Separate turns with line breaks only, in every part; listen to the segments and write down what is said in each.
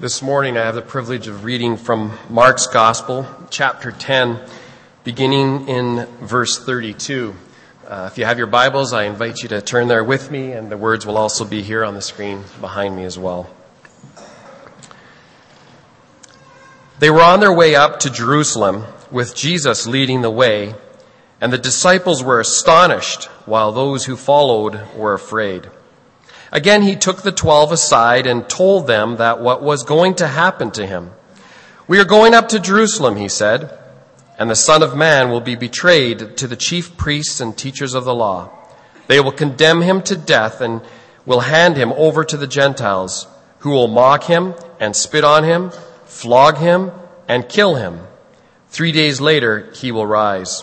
This morning I have the privilege of reading from Mark's Gospel, chapter 10, beginning in verse 32. Uh, if you have your Bibles, I invite you to turn there with me, and the words will also be here on the screen behind me as well. They were on their way up to Jerusalem with Jesus leading the way, and the disciples were astonished while those who followed were afraid. Again, he took the twelve aside and told them that what was going to happen to him. We are going up to Jerusalem, he said, and the Son of Man will be betrayed to the chief priests and teachers of the law. They will condemn him to death and will hand him over to the Gentiles, who will mock him and spit on him, flog him, and kill him. Three days later, he will rise.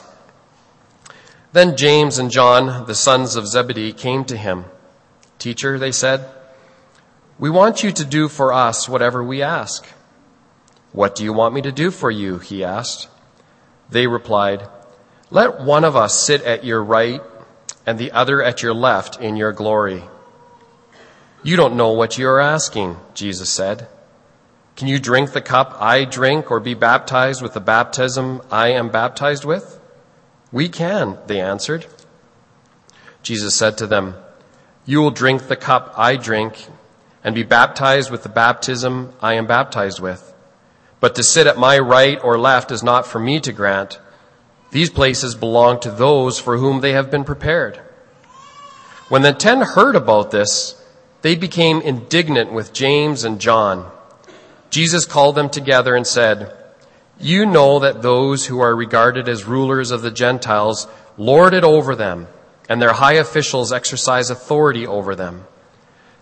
Then James and John, the sons of Zebedee, came to him. Teacher, they said, we want you to do for us whatever we ask. What do you want me to do for you? He asked. They replied, Let one of us sit at your right and the other at your left in your glory. You don't know what you are asking, Jesus said. Can you drink the cup I drink or be baptized with the baptism I am baptized with? We can, they answered. Jesus said to them, you will drink the cup I drink and be baptized with the baptism I am baptized with. But to sit at my right or left is not for me to grant. These places belong to those for whom they have been prepared. When the ten heard about this, they became indignant with James and John. Jesus called them together and said, You know that those who are regarded as rulers of the Gentiles lord it over them and their high officials exercise authority over them.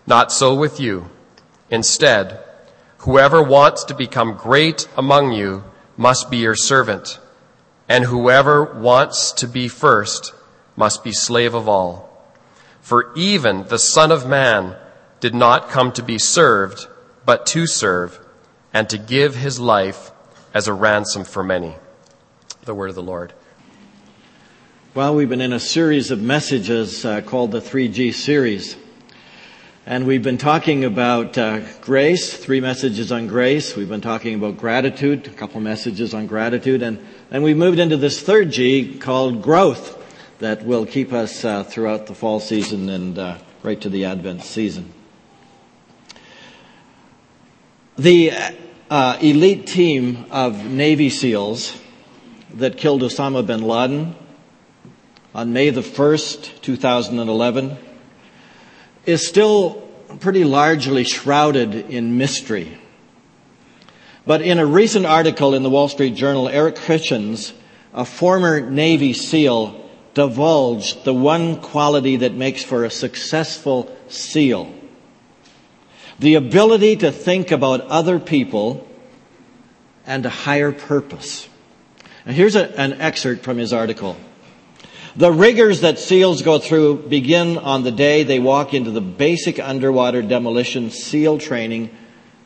Not so with you. Instead, whoever wants to become great among you must be your servant, and whoever wants to be first must be slave of all. For even the Son of Man did not come to be served, but to serve, and to give his life as a ransom for many. The word of the Lord.
Well, we've been in a series of messages uh, called the 3G series. And we've been talking about uh, grace, three messages on grace. We've been talking about gratitude, a couple messages on gratitude. And then we moved into this third G called growth that will keep us uh, throughout the fall season and uh, right to the Advent season. The uh, elite team of Navy SEALs that killed Osama bin Laden on May the 1st, 2011, is still pretty largely shrouded in mystery. But in a recent article in the Wall Street Journal, Eric Hitchens, a former Navy SEAL, divulged the one quality that makes for a successful SEAL. The ability to think about other people and a higher purpose. And here's a, an excerpt from his article. The rigors that SEALs go through begin on the day they walk into the basic underwater demolition SEAL training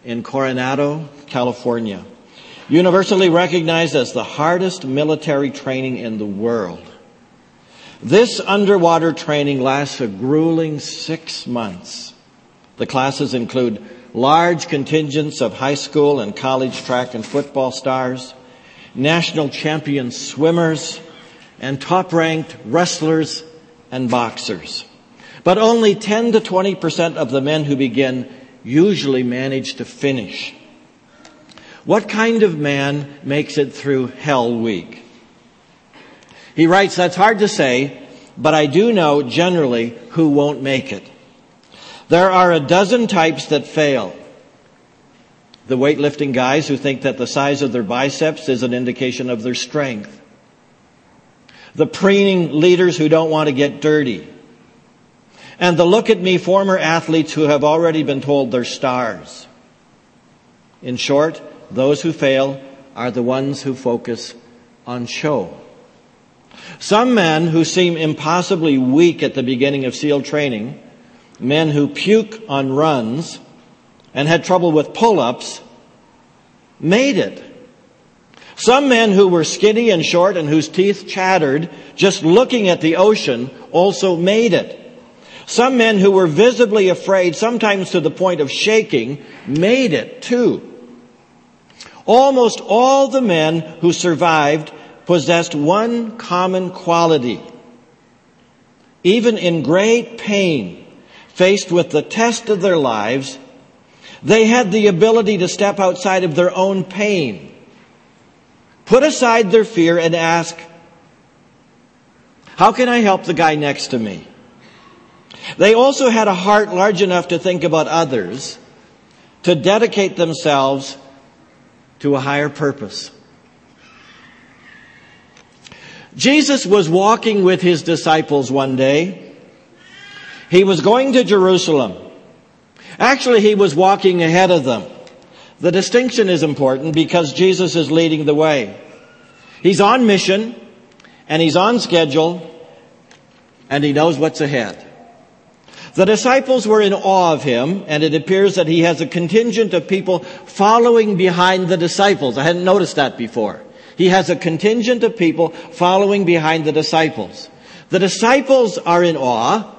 in Coronado, California. Universally recognized as the hardest military training in the world. This underwater training lasts a grueling six months. The classes include large contingents of high school and college track and football stars, national champion swimmers, and top ranked wrestlers and boxers. But only 10 to 20% of the men who begin usually manage to finish. What kind of man makes it through Hell Week? He writes, that's hard to say, but I do know generally who won't make it. There are a dozen types that fail. The weightlifting guys who think that the size of their biceps is an indication of their strength the preening leaders who don't want to get dirty, and the look at me former athletes who have already been told they're stars. In short, those who fail are the ones who focus on show. Some men who seem impossibly weak at the beginning of SEAL training, men who puke on runs and had trouble with pull-ups, made it some men who were skinny and short and whose teeth chattered just looking at the ocean also made it. Some men who were visibly afraid, sometimes to the point of shaking, made it too. Almost all the men who survived possessed one common quality. Even in great pain, faced with the test of their lives, they had the ability to step outside of their own pain, put aside their fear and ask, how can I help the guy next to me? They also had a heart large enough to think about others, to dedicate themselves to a higher purpose. Jesus was walking with his disciples one day. He was going to Jerusalem. Actually, he was walking ahead of them. The distinction is important because Jesus is leading the way. He's on mission and he's on schedule and he knows what's ahead. The disciples were in awe of him, and it appears that he has a contingent of people following behind the disciples. I hadn't noticed that before. He has a contingent of people following behind the disciples. The disciples are in awe.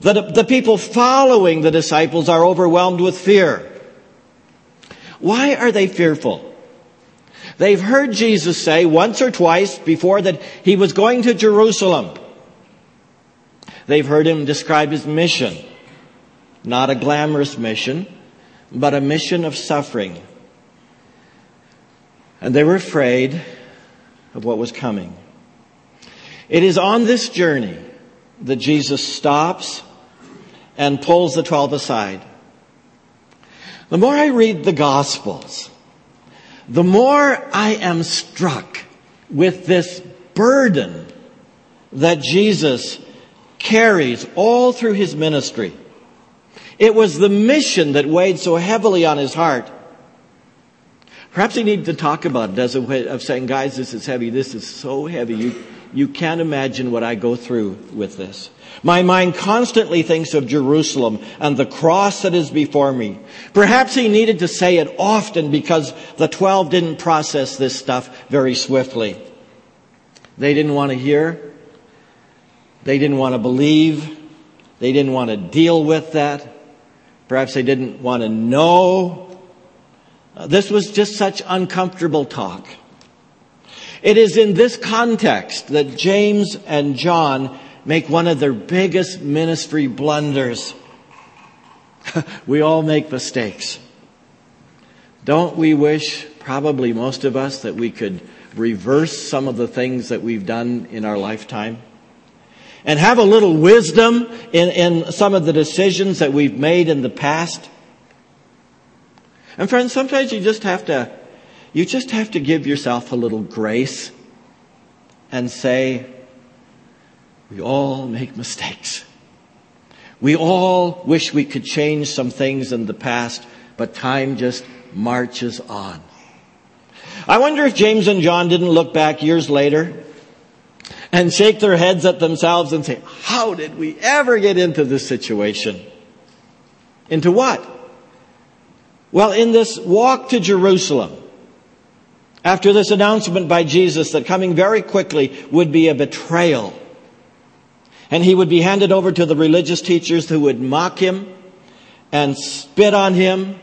The, the people following the disciples are overwhelmed with fear. Why are they fearful? They've heard Jesus say once or twice before that he was going to Jerusalem. They've heard him describe his mission. Not a glamorous mission, but a mission of suffering. And they were afraid of what was coming. It is on this journey that Jesus stops and pulls the twelve aside. The more I read the Gospels, the more I am struck with this burden that Jesus carries all through his ministry. It was the mission that weighed so heavily on his heart. Perhaps he needed to talk about it as a way of saying, guys, this is heavy. This is so heavy. You, you can't imagine what I go through with this. My mind constantly thinks of Jerusalem and the cross that is before me. Perhaps he needed to say it often because the twelve didn't process this stuff very swiftly. They didn't want to hear. They didn't want to believe. They didn't want to deal with that. Perhaps they didn't want to know. This was just such uncomfortable talk. It is in this context that James and John make one of their biggest ministry blunders. we all make mistakes. Don't we wish, probably most of us, that we could reverse some of the things that we've done in our lifetime? and have a little wisdom in, in some of the decisions that we've made in the past. And friends, sometimes you just have to, you just have to give yourself a little grace and say, we all make mistakes. We all wish we could change some things in the past, but time just marches on. I wonder if James and John didn't look back years later and shake their heads at themselves and say, how did we ever get into this situation? Into what? Well, in this walk to Jerusalem, after this announcement by Jesus that coming very quickly would be a betrayal, and he would be handed over to the religious teachers who would mock him and spit on him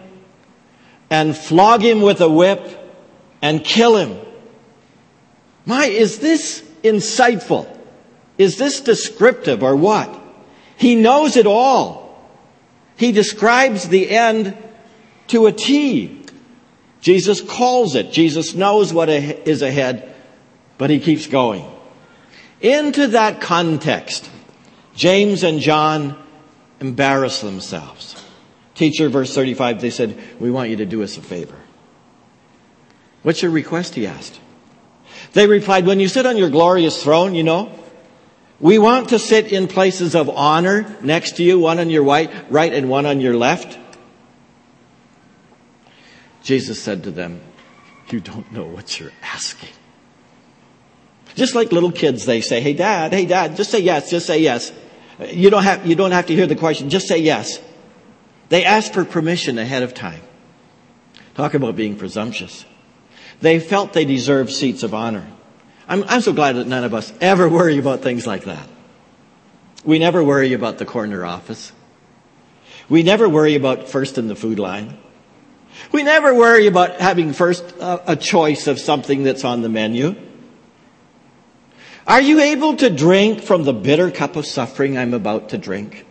and flog him with a whip and kill him. My, is this insightful? Is this descriptive or what? He knows it all. He describes the end to a T. Jesus calls it. Jesus knows what is ahead, but he keeps going. Into that context, James and John embarrass themselves. Teacher, verse 35, they said, We want you to do us a favor. What's your request? He asked. They replied, when you sit on your glorious throne, you know, we want to sit in places of honor next to you, one on your right, right and one on your left. Jesus said to them, you don't know what you're asking. Just like little kids, they say, hey dad, hey dad, just say yes, just say yes. You don't have, you don't have to hear the question, just say yes. They ask for permission ahead of time. Talk about being presumptuous. They felt they deserved seats of honor. I'm, I'm so glad that none of us ever worry about things like that. We never worry about the corner office. We never worry about first in the food line. We never worry about having first uh, a choice of something that's on the menu. Are you able to drink from the bitter cup of suffering I'm about to drink?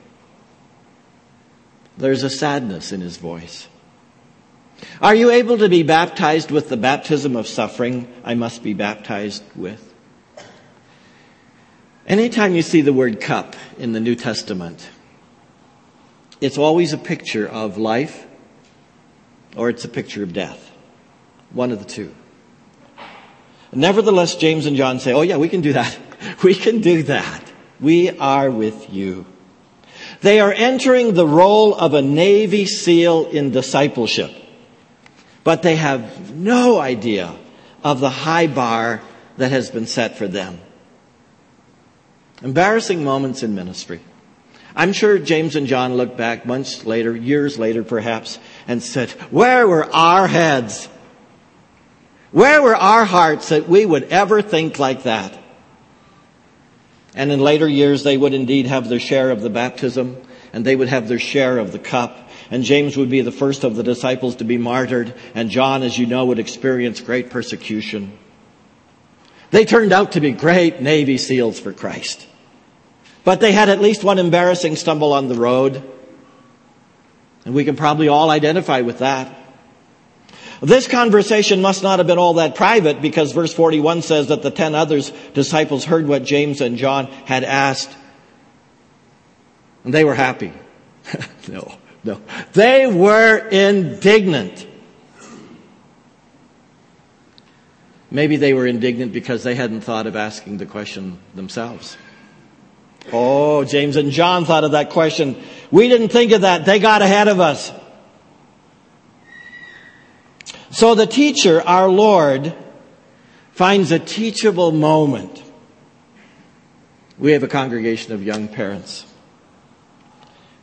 There's a sadness in his voice. Are you able to be baptized with the baptism of suffering I must be baptized with? Anytime you see the word cup in the New Testament, it's always a picture of life or it's a picture of death. One of the two. Nevertheless, James and John say, oh yeah, we can do that. We can do that. We are with you. They are entering the role of a Navy SEAL in discipleship, but they have no idea of the high bar that has been set for them. Embarrassing moments in ministry. I'm sure James and John look back months later, years later perhaps, and said, where were our heads? Where were our hearts that we would ever think like that? And in later years, they would indeed have their share of the baptism, and they would have their share of the cup. And James would be the first of the disciples to be martyred, and John, as you know, would experience great persecution. They turned out to be great Navy SEALs for Christ. But they had at least one embarrassing stumble on the road. And we can probably all identify with that. This conversation must not have been all that private because verse 41 says that the ten others disciples heard what James and John had asked. And they were happy. no, no. They were indignant. Maybe they were indignant because they hadn't thought of asking the question themselves. Oh, James and John thought of that question. We didn't think of that. They got ahead of us. So the teacher, our Lord, finds a teachable moment. We have a congregation of young parents.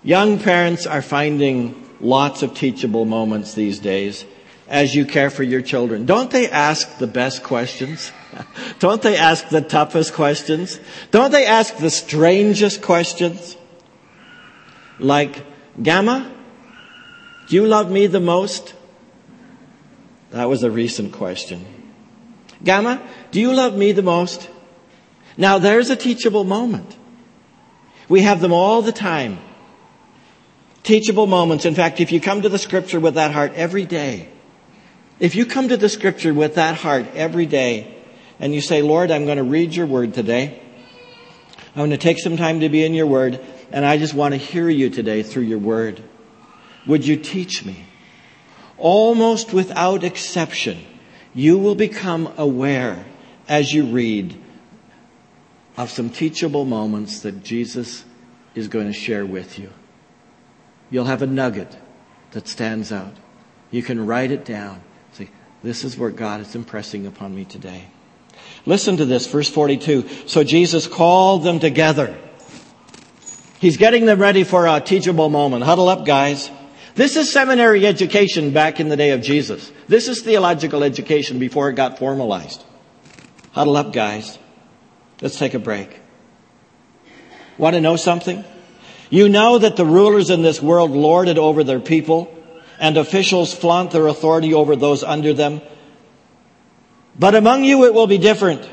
Young parents are finding lots of teachable moments these days as you care for your children. Don't they ask the best questions? Don't they ask the toughest questions? Don't they ask the strangest questions? Like, Gamma, do you love me the most? That was a recent question. Gamma, do you love me the most? Now there's a teachable moment. We have them all the time. Teachable moments. In fact, if you come to the scripture with that heart every day, if you come to the scripture with that heart every day and you say, Lord, I'm going to read your word today. I'm going to take some time to be in your word and I just want to hear you today through your word. Would you teach me? almost without exception, you will become aware as you read of some teachable moments that Jesus is going to share with you. You'll have a nugget that stands out. You can write it down. This is where God is impressing upon me today. Listen to this, verse 42. So Jesus called them together. He's getting them ready for a teachable moment. Huddle up, guys. This is seminary education back in the day of Jesus. This is theological education before it got formalized. Huddle up, guys. Let's take a break. Want to know something? You know that the rulers in this world lord it over their people, and officials flaunt their authority over those under them. But among you it will be different. Do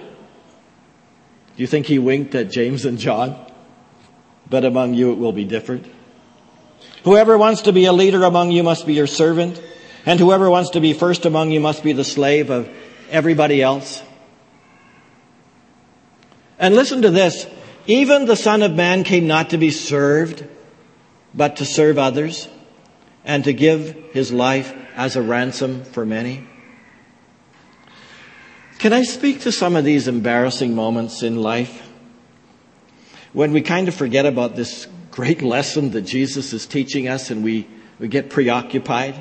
you think he winked at James and John? But among you it will be different. Whoever wants to be a leader among you must be your servant, and whoever wants to be first among you must be the slave of everybody else. And listen to this. Even the Son of Man came not to be served, but to serve others, and to give his life as a ransom for many. Can I speak to some of these embarrassing moments in life? When we kind of forget about this great lesson that Jesus is teaching us and we, we get preoccupied.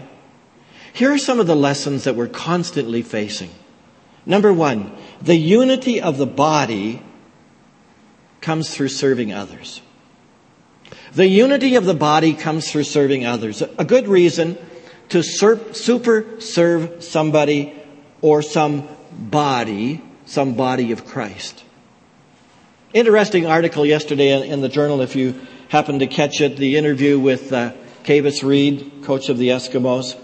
Here are some of the lessons that we're constantly facing. Number one, the unity of the body comes through serving others. The unity of the body comes through serving others. A good reason to super serve somebody or some body, some body of Christ. interesting article yesterday in, in, the journal, if you happen to catch it, the interview with uh, Reed, coach of the Eskimos.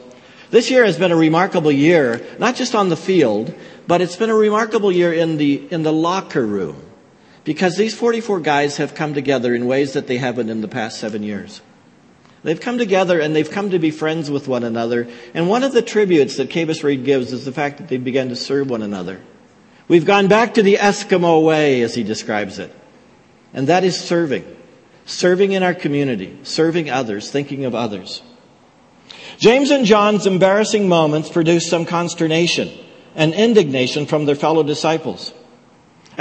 This year has been a remarkable year, not just on the field, but it's been a remarkable year in the, in the locker room. Because these 44 guys have come together in ways that they haven't in the past seven years. They've come together and they've come to be friends with one another. And one of the tributes that Kavis Reed gives is the fact that they began to serve one another. We've gone back to the Eskimo way, as he describes it. And that is serving. Serving in our community, serving others, thinking of others. James and John's embarrassing moments produced some consternation and indignation from their fellow disciples.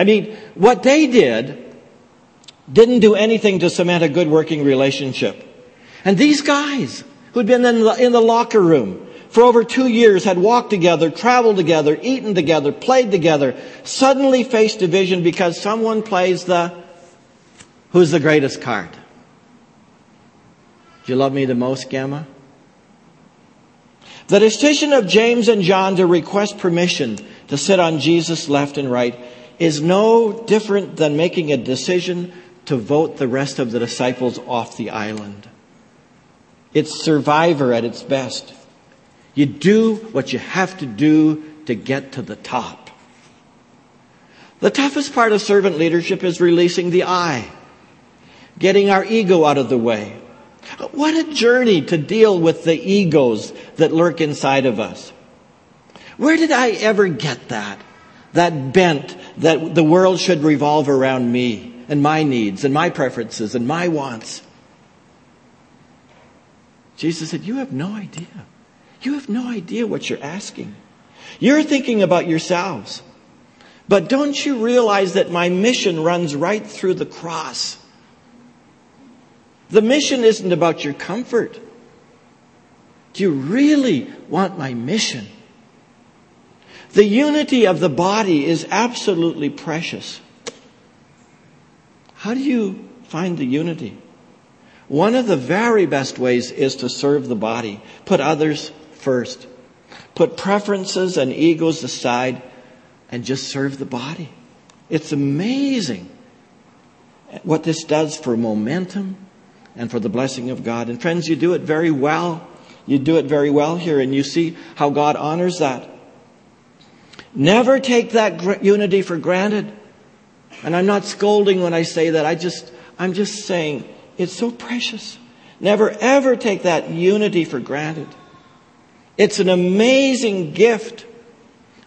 I mean, what they did didn't do anything to cement a good working relationship. And these guys who'd been in the, in the locker room for over two years had walked together, traveled together, eaten together, played together, suddenly faced division because someone plays the who's the greatest card. Do you love me the most, Gamma? The decision of James and John to request permission to sit on Jesus' left and right is no different than making a decision to vote the rest of the disciples off the island. It's survivor at its best. You do what you have to do to get to the top. The toughest part of servant leadership is releasing the I, getting our ego out of the way. What a journey to deal with the egos that lurk inside of us. Where did I ever get that? That bent that the world should revolve around me and my needs and my preferences and my wants. Jesus said, You have no idea. You have no idea what you're asking. You're thinking about yourselves. But don't you realize that my mission runs right through the cross? The mission isn't about your comfort. Do you really want my mission? The unity of the body is absolutely precious. How do you find the unity? One of the very best ways is to serve the body. Put others first. Put preferences and egos aside and just serve the body. It's amazing what this does for momentum and for the blessing of God. And friends, you do it very well. You do it very well here and you see how God honors that. Never take that unity for granted. And I'm not scolding when I say that. I just, I'm just saying it's so precious. Never ever take that unity for granted. It's an amazing gift,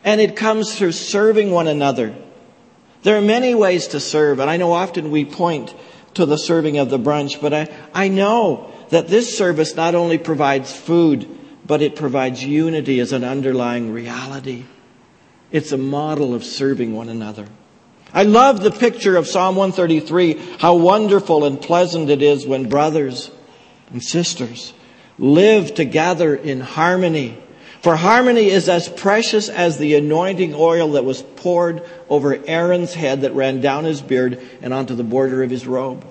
and it comes through serving one another. There are many ways to serve, and I know often we point to the serving of the brunch, but I, I know that this service not only provides food, but it provides unity as an underlying reality. It's a model of serving one another. I love the picture of Psalm 133, how wonderful and pleasant it is when brothers and sisters live together in harmony. For harmony is as precious as the anointing oil that was poured over Aaron's head that ran down his beard and onto the border of his robe.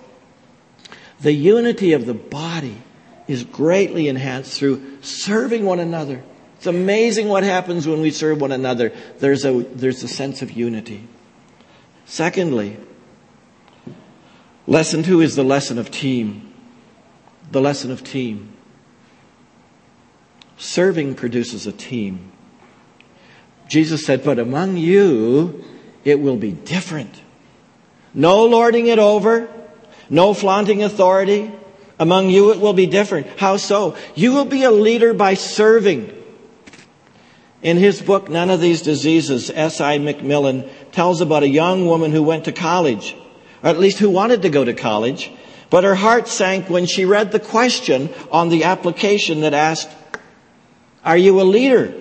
The unity of the body is greatly enhanced through serving one another. It's amazing what happens when we serve one another. There's a, there's a sense of unity. Secondly, lesson two is the lesson of team. The lesson of team. Serving produces a team. Jesus said, but among you, it will be different. No lording it over. No flaunting authority. Among you, it will be different. How so? You will be a leader by serving. In his book, None of These Diseases, S.I. McMillen tells about a young woman who went to college, or at least who wanted to go to college, but her heart sank when she read the question on the application that asked, Are you a leader?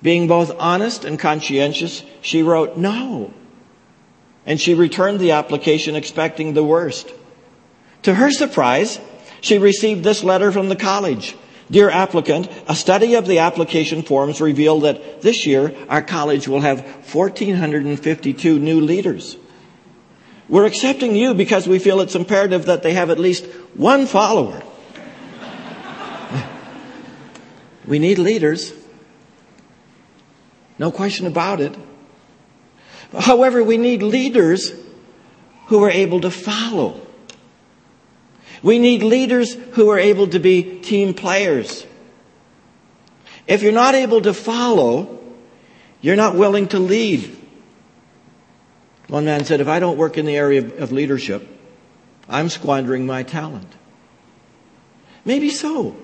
Being both honest and conscientious, she wrote, No. And she returned the application expecting the worst. To her surprise, she received this letter from the college. Dear applicant, a study of the application forms revealed that this year our college will have 1,452 new leaders. We're accepting you because we feel it's imperative that they have at least one follower. we need leaders. No question about it. However, we need leaders who are able to follow. We need leaders who are able to be team players. If you're not able to follow, you're not willing to lead. One man said, if I don't work in the area of leadership, I'm squandering my talent. Maybe so.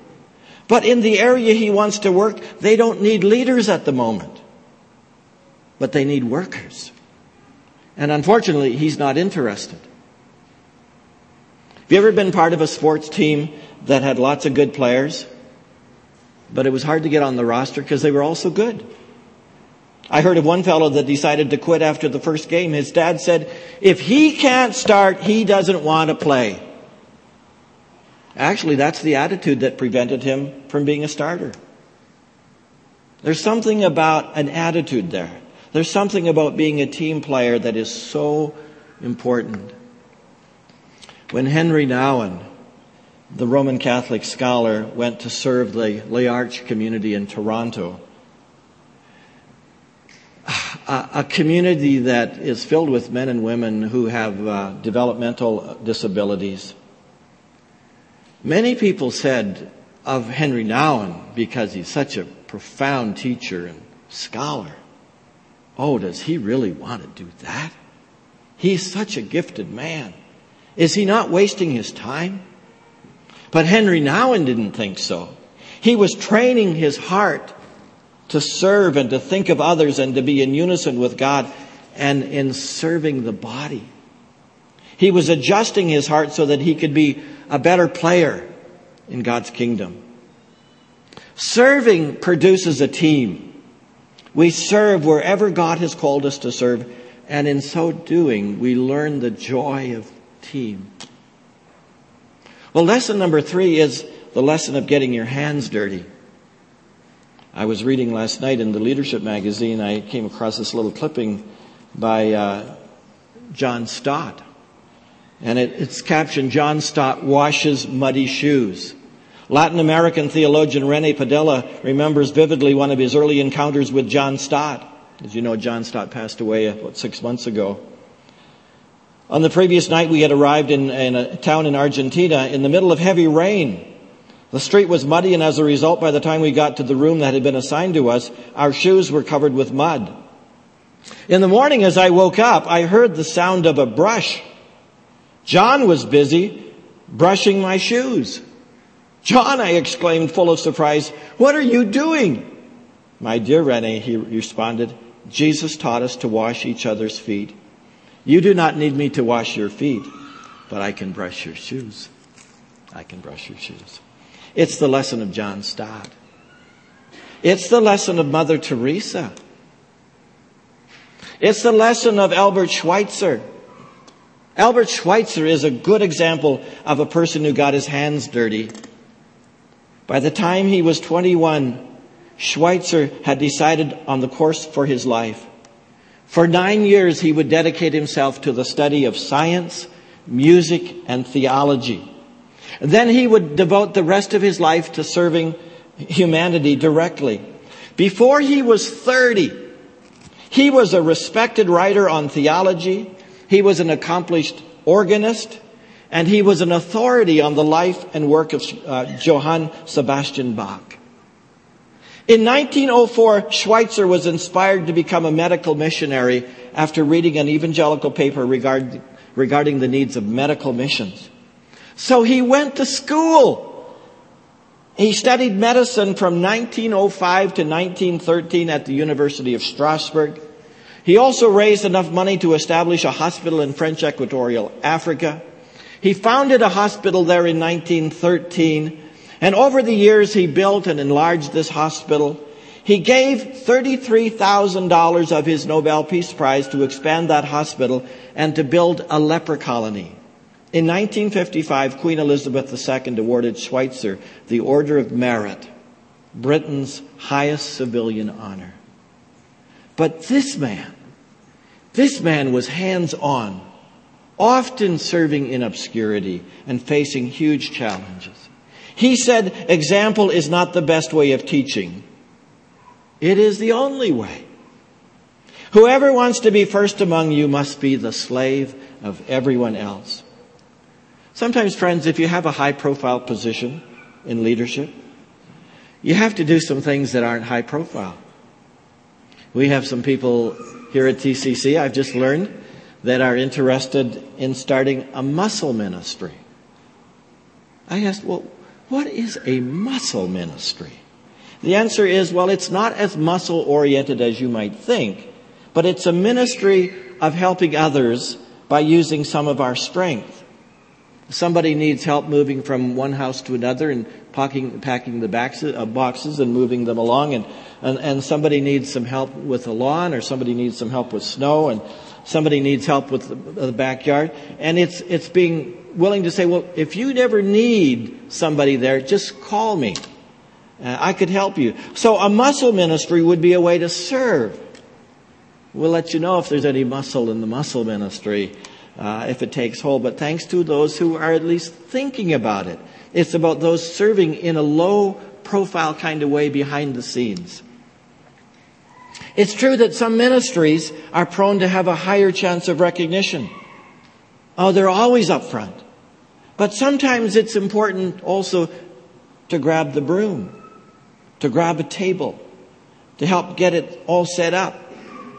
But in the area he wants to work, they don't need leaders at the moment. But they need workers. And unfortunately, he's not interested. Have you ever been part of a sports team that had lots of good players, but it was hard to get on the roster because they were all so good? I heard of one fellow that decided to quit after the first game. His dad said, if he can't start, he doesn't want to play. Actually, that's the attitude that prevented him from being a starter. There's something about an attitude there. There's something about being a team player that is so important. When Henry Nouwen, the Roman Catholic scholar, went to serve the L'Arche community in Toronto, a, a, community that is filled with men and women who have uh, developmental disabilities, Many people said of Henry Nouwen, because he's such a profound teacher and scholar, oh, does he really want to do that? He's such a gifted man. Is he not wasting his time? But Henry Nouwen didn't think so. He was training his heart to serve and to think of others and to be in unison with God and in serving the body. He was adjusting his heart so that he could be a better player in God's kingdom. Serving produces a team. We serve wherever God has called us to serve, and in so doing, we learn the joy of team. Well, lesson number three is the lesson of getting your hands dirty. I was reading last night in the Leadership magazine, I came across this little clipping by uh, John Stott. And it, it's captioned, John Stott washes muddy shoes. Latin American theologian Rene Padilla remembers vividly one of his early encounters with John Stott. As you know, John Stott passed away about six months ago. On the previous night, we had arrived in, in a town in Argentina in the middle of heavy rain. The street was muddy, and as a result, by the time we got to the room that had been assigned to us, our shoes were covered with mud. In the morning, as I woke up, I heard the sound of a brush John was busy brushing my shoes. John, I exclaimed, full of surprise, what are you doing? My dear Rene, he responded, Jesus taught us to wash each other's feet. You do not need me to wash your feet, but I can brush your shoes. I can brush your shoes. It's the lesson of John Stott. It's the lesson of Mother Teresa. It's the lesson of Albert Schweitzer. Albert Schweitzer is a good example of a person who got his hands dirty. By the time he was 21, Schweitzer had decided on the course for his life. For nine years, he would dedicate himself to the study of science, music, and theology. Then he would devote the rest of his life to serving humanity directly. Before he was 30, he was a respected writer on theology, he was an accomplished organist, and he was an authority on the life and work of uh, Johann Sebastian Bach. In 1904, Schweitzer was inspired to become a medical missionary after reading an evangelical paper regard, regarding the needs of medical missions. So he went to school. He studied medicine from 1905 to 1913 at the University of Strasbourg. He also raised enough money to establish a hospital in French Equatorial Africa. He founded a hospital there in 1913, and over the years he built and enlarged this hospital. He gave $33,000 of his Nobel Peace Prize to expand that hospital and to build a leper colony. In 1955, Queen Elizabeth II awarded Schweitzer the Order of Merit, Britain's highest civilian honor. But this man, this man was hands on, often serving in obscurity and facing huge challenges. He said, example is not the best way of teaching. It is the only way. Whoever wants to be first among you must be the slave of everyone else. Sometimes, friends, if you have a high profile position in leadership, you have to do some things that aren't high profile. We have some people here at TCC, I've just learned, that are interested in starting a muscle ministry. I asked, well, what is a muscle ministry? The answer is, well, it's not as muscle oriented as you might think, but it's a ministry of helping others by using some of our strength. Somebody needs help moving from one house to another and packing, packing the boxes, uh, boxes and moving them along, and, and, and somebody needs some help with the lawn, or somebody needs some help with snow, and somebody needs help with the, the backyard. And it's, it's being willing to say, well, if you never need somebody there, just call me. Uh, I could help you. So a muscle ministry would be a way to serve. We'll let you know if there's any muscle in the muscle ministry uh, if it takes hold, but thanks to those who are at least thinking about it. It's about those serving in a low profile kind of way behind the scenes. It's true that some ministries are prone to have a higher chance of recognition. Oh, they're always up front. But sometimes it's important also to grab the broom, to grab a table, to help get it all set up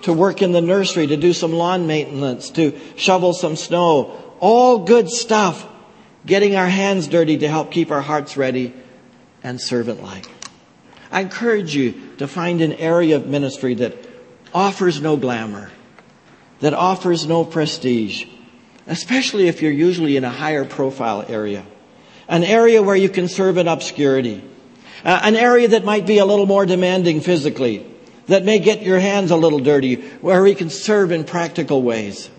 to work in the nursery, to do some lawn maintenance, to shovel some snow. All good stuff. Getting our hands dirty to help keep our hearts ready and servant like. I encourage you to find an area of ministry that offers no glamour, that offers no prestige, especially if you're usually in a higher profile area. An area where you can serve in obscurity. Uh, an area that might be a little more demanding physically that may get your hands a little dirty, where we can serve in practical ways.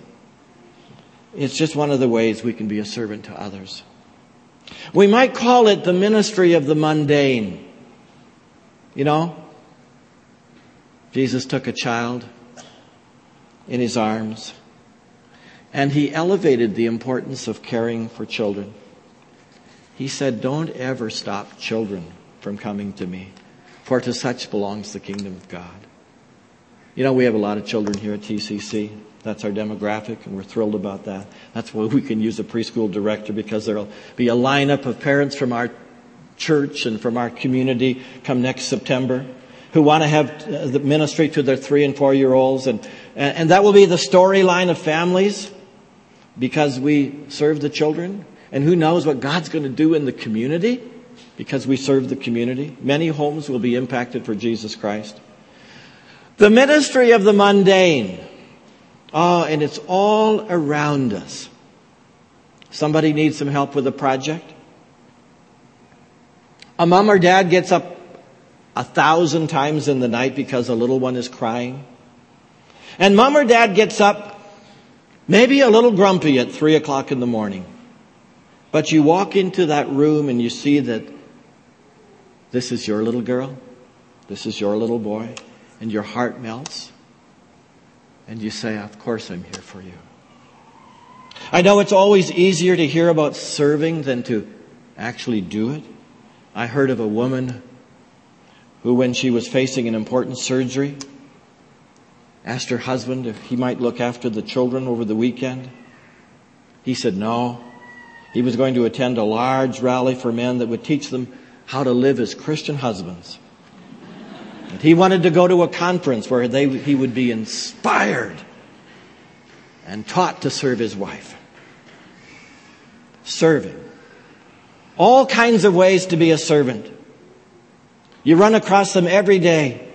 It's just one of the ways we can be a servant to others. We might call it the ministry of the mundane. You know, Jesus took a child in his arms and he elevated the importance of caring for children. He said, Don't ever stop children from coming to me for to such belongs the kingdom of God. You know, we have a lot of children here at TCC. That's our demographic, and we're thrilled about that. That's why we can use a preschool director because there'll be a lineup of parents from our church and from our community come next September who want to have uh, the ministry to their three and four year olds. And, and that will be the storyline of families because we serve the children. And who knows what God's going to do in the community? because we serve the community. Many homes will be impacted for Jesus Christ. The ministry of the mundane. Oh, and it's all around us. Somebody needs some help with a project. A mom or dad gets up a thousand times in the night because a little one is crying. And mom or dad gets up maybe a little grumpy at three o'clock in the morning. But you walk into that room and you see that this is your little girl. This is your little boy. And your heart melts. And you say, Of course I'm here for you. I know it's always easier to hear about serving than to actually do it. I heard of a woman who, when she was facing an important surgery, asked her husband if he might look after the children over the weekend. He said no. He was going to attend a large rally for men that would teach them how to live as Christian husbands. And he wanted to go to a conference where they, he would be inspired and taught to serve his wife. Serving. All kinds of ways to be a servant. You run across them every day.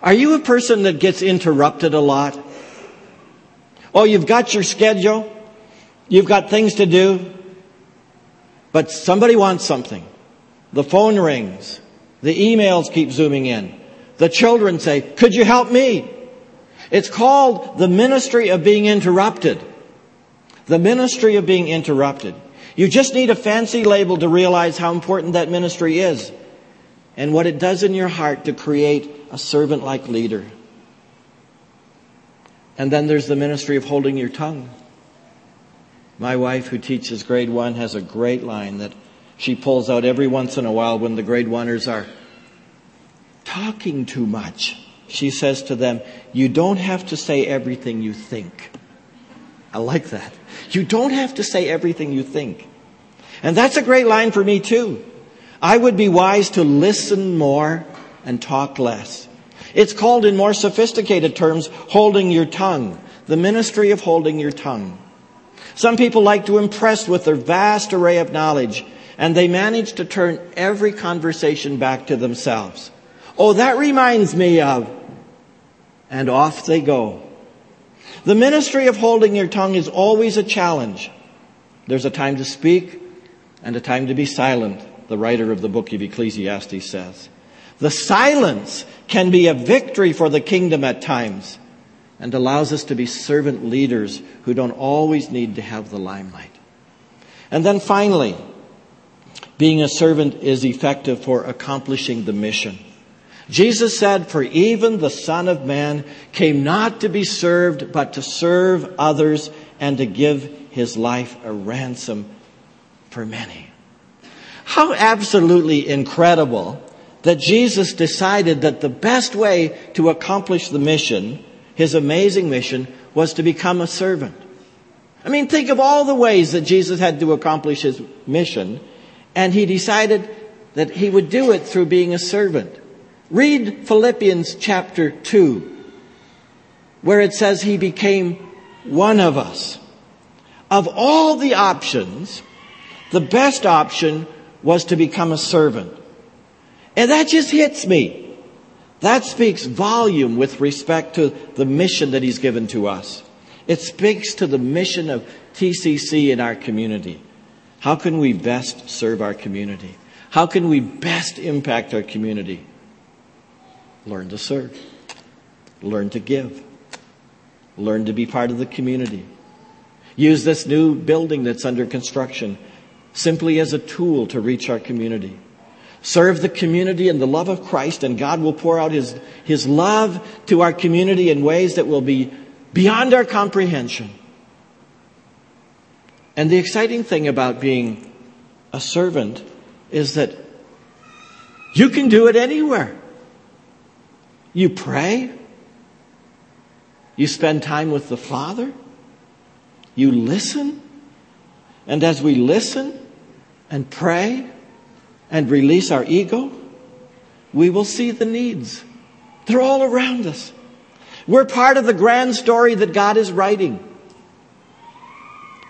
Are you a person that gets interrupted a lot? Oh, you've got your schedule. You've got things to do. But somebody wants something. The phone rings. The emails keep zooming in. The children say, could you help me? It's called the ministry of being interrupted. The ministry of being interrupted. You just need a fancy label to realize how important that ministry is and what it does in your heart to create a servant like leader. And then there's the ministry of holding your tongue. My wife, who teaches grade one, has a great line that she pulls out every once in a while when the grade oneers are talking too much. she says to them, You don't have to say everything you think. I like that. You don't have to say everything you think. And that's a great line for me too. I would be wise to listen more and talk less. It's called in more sophisticated terms, holding your tongue. The ministry of holding your tongue. Some people like to impress with their vast array of knowledge, and they manage to turn every conversation back to themselves. Oh, that reminds me of, and off they go. The ministry of holding your tongue is always a challenge. There's a time to speak and a time to be silent, the writer of the book of Ecclesiastes says. The silence can be a victory for the kingdom at times and allows us to be servant leaders who don't always need to have the limelight. And then finally, being a servant is effective for accomplishing the mission. Jesus said, For even the Son of Man came not to be served, but to serve others and to give his life a ransom for many. How absolutely incredible that Jesus decided that the best way to accomplish the mission, his amazing mission, was to become a servant. I mean, think of all the ways that Jesus had to accomplish his mission, and he decided that he would do it through being a servant. Read Philippians chapter 2, where it says he became one of us. Of all the options, the best option was to become a servant. And that just hits me. That speaks volume with respect to the mission that he's given to us. It speaks to the mission of TCC in our community. How can we best serve our community? How can we best impact our community? Learn to serve. Learn to give. Learn to be part of the community. Use this new building that's under construction simply as a tool to reach our community. Serve the community in the love of Christ, and God will pour out His, His love to our community in ways that will be beyond our comprehension. And the exciting thing about being a servant is that you can do it anywhere. You pray. You spend time with the Father. You listen. And as we listen and pray and release our ego, we will see the needs. They're all around us. We're part of the grand story that God is writing.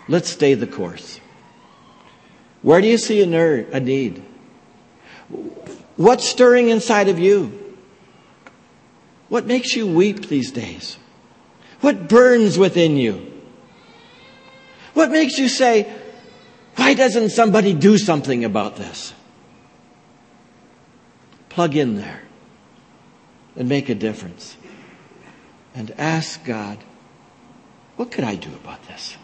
Let's stay the course. Where do you see a, ner- a need? What's stirring inside of you? What makes you weep these days? What burns within you? What makes you say, why doesn't somebody do something about this? Plug in there and make a difference. And ask God, what could I do about this?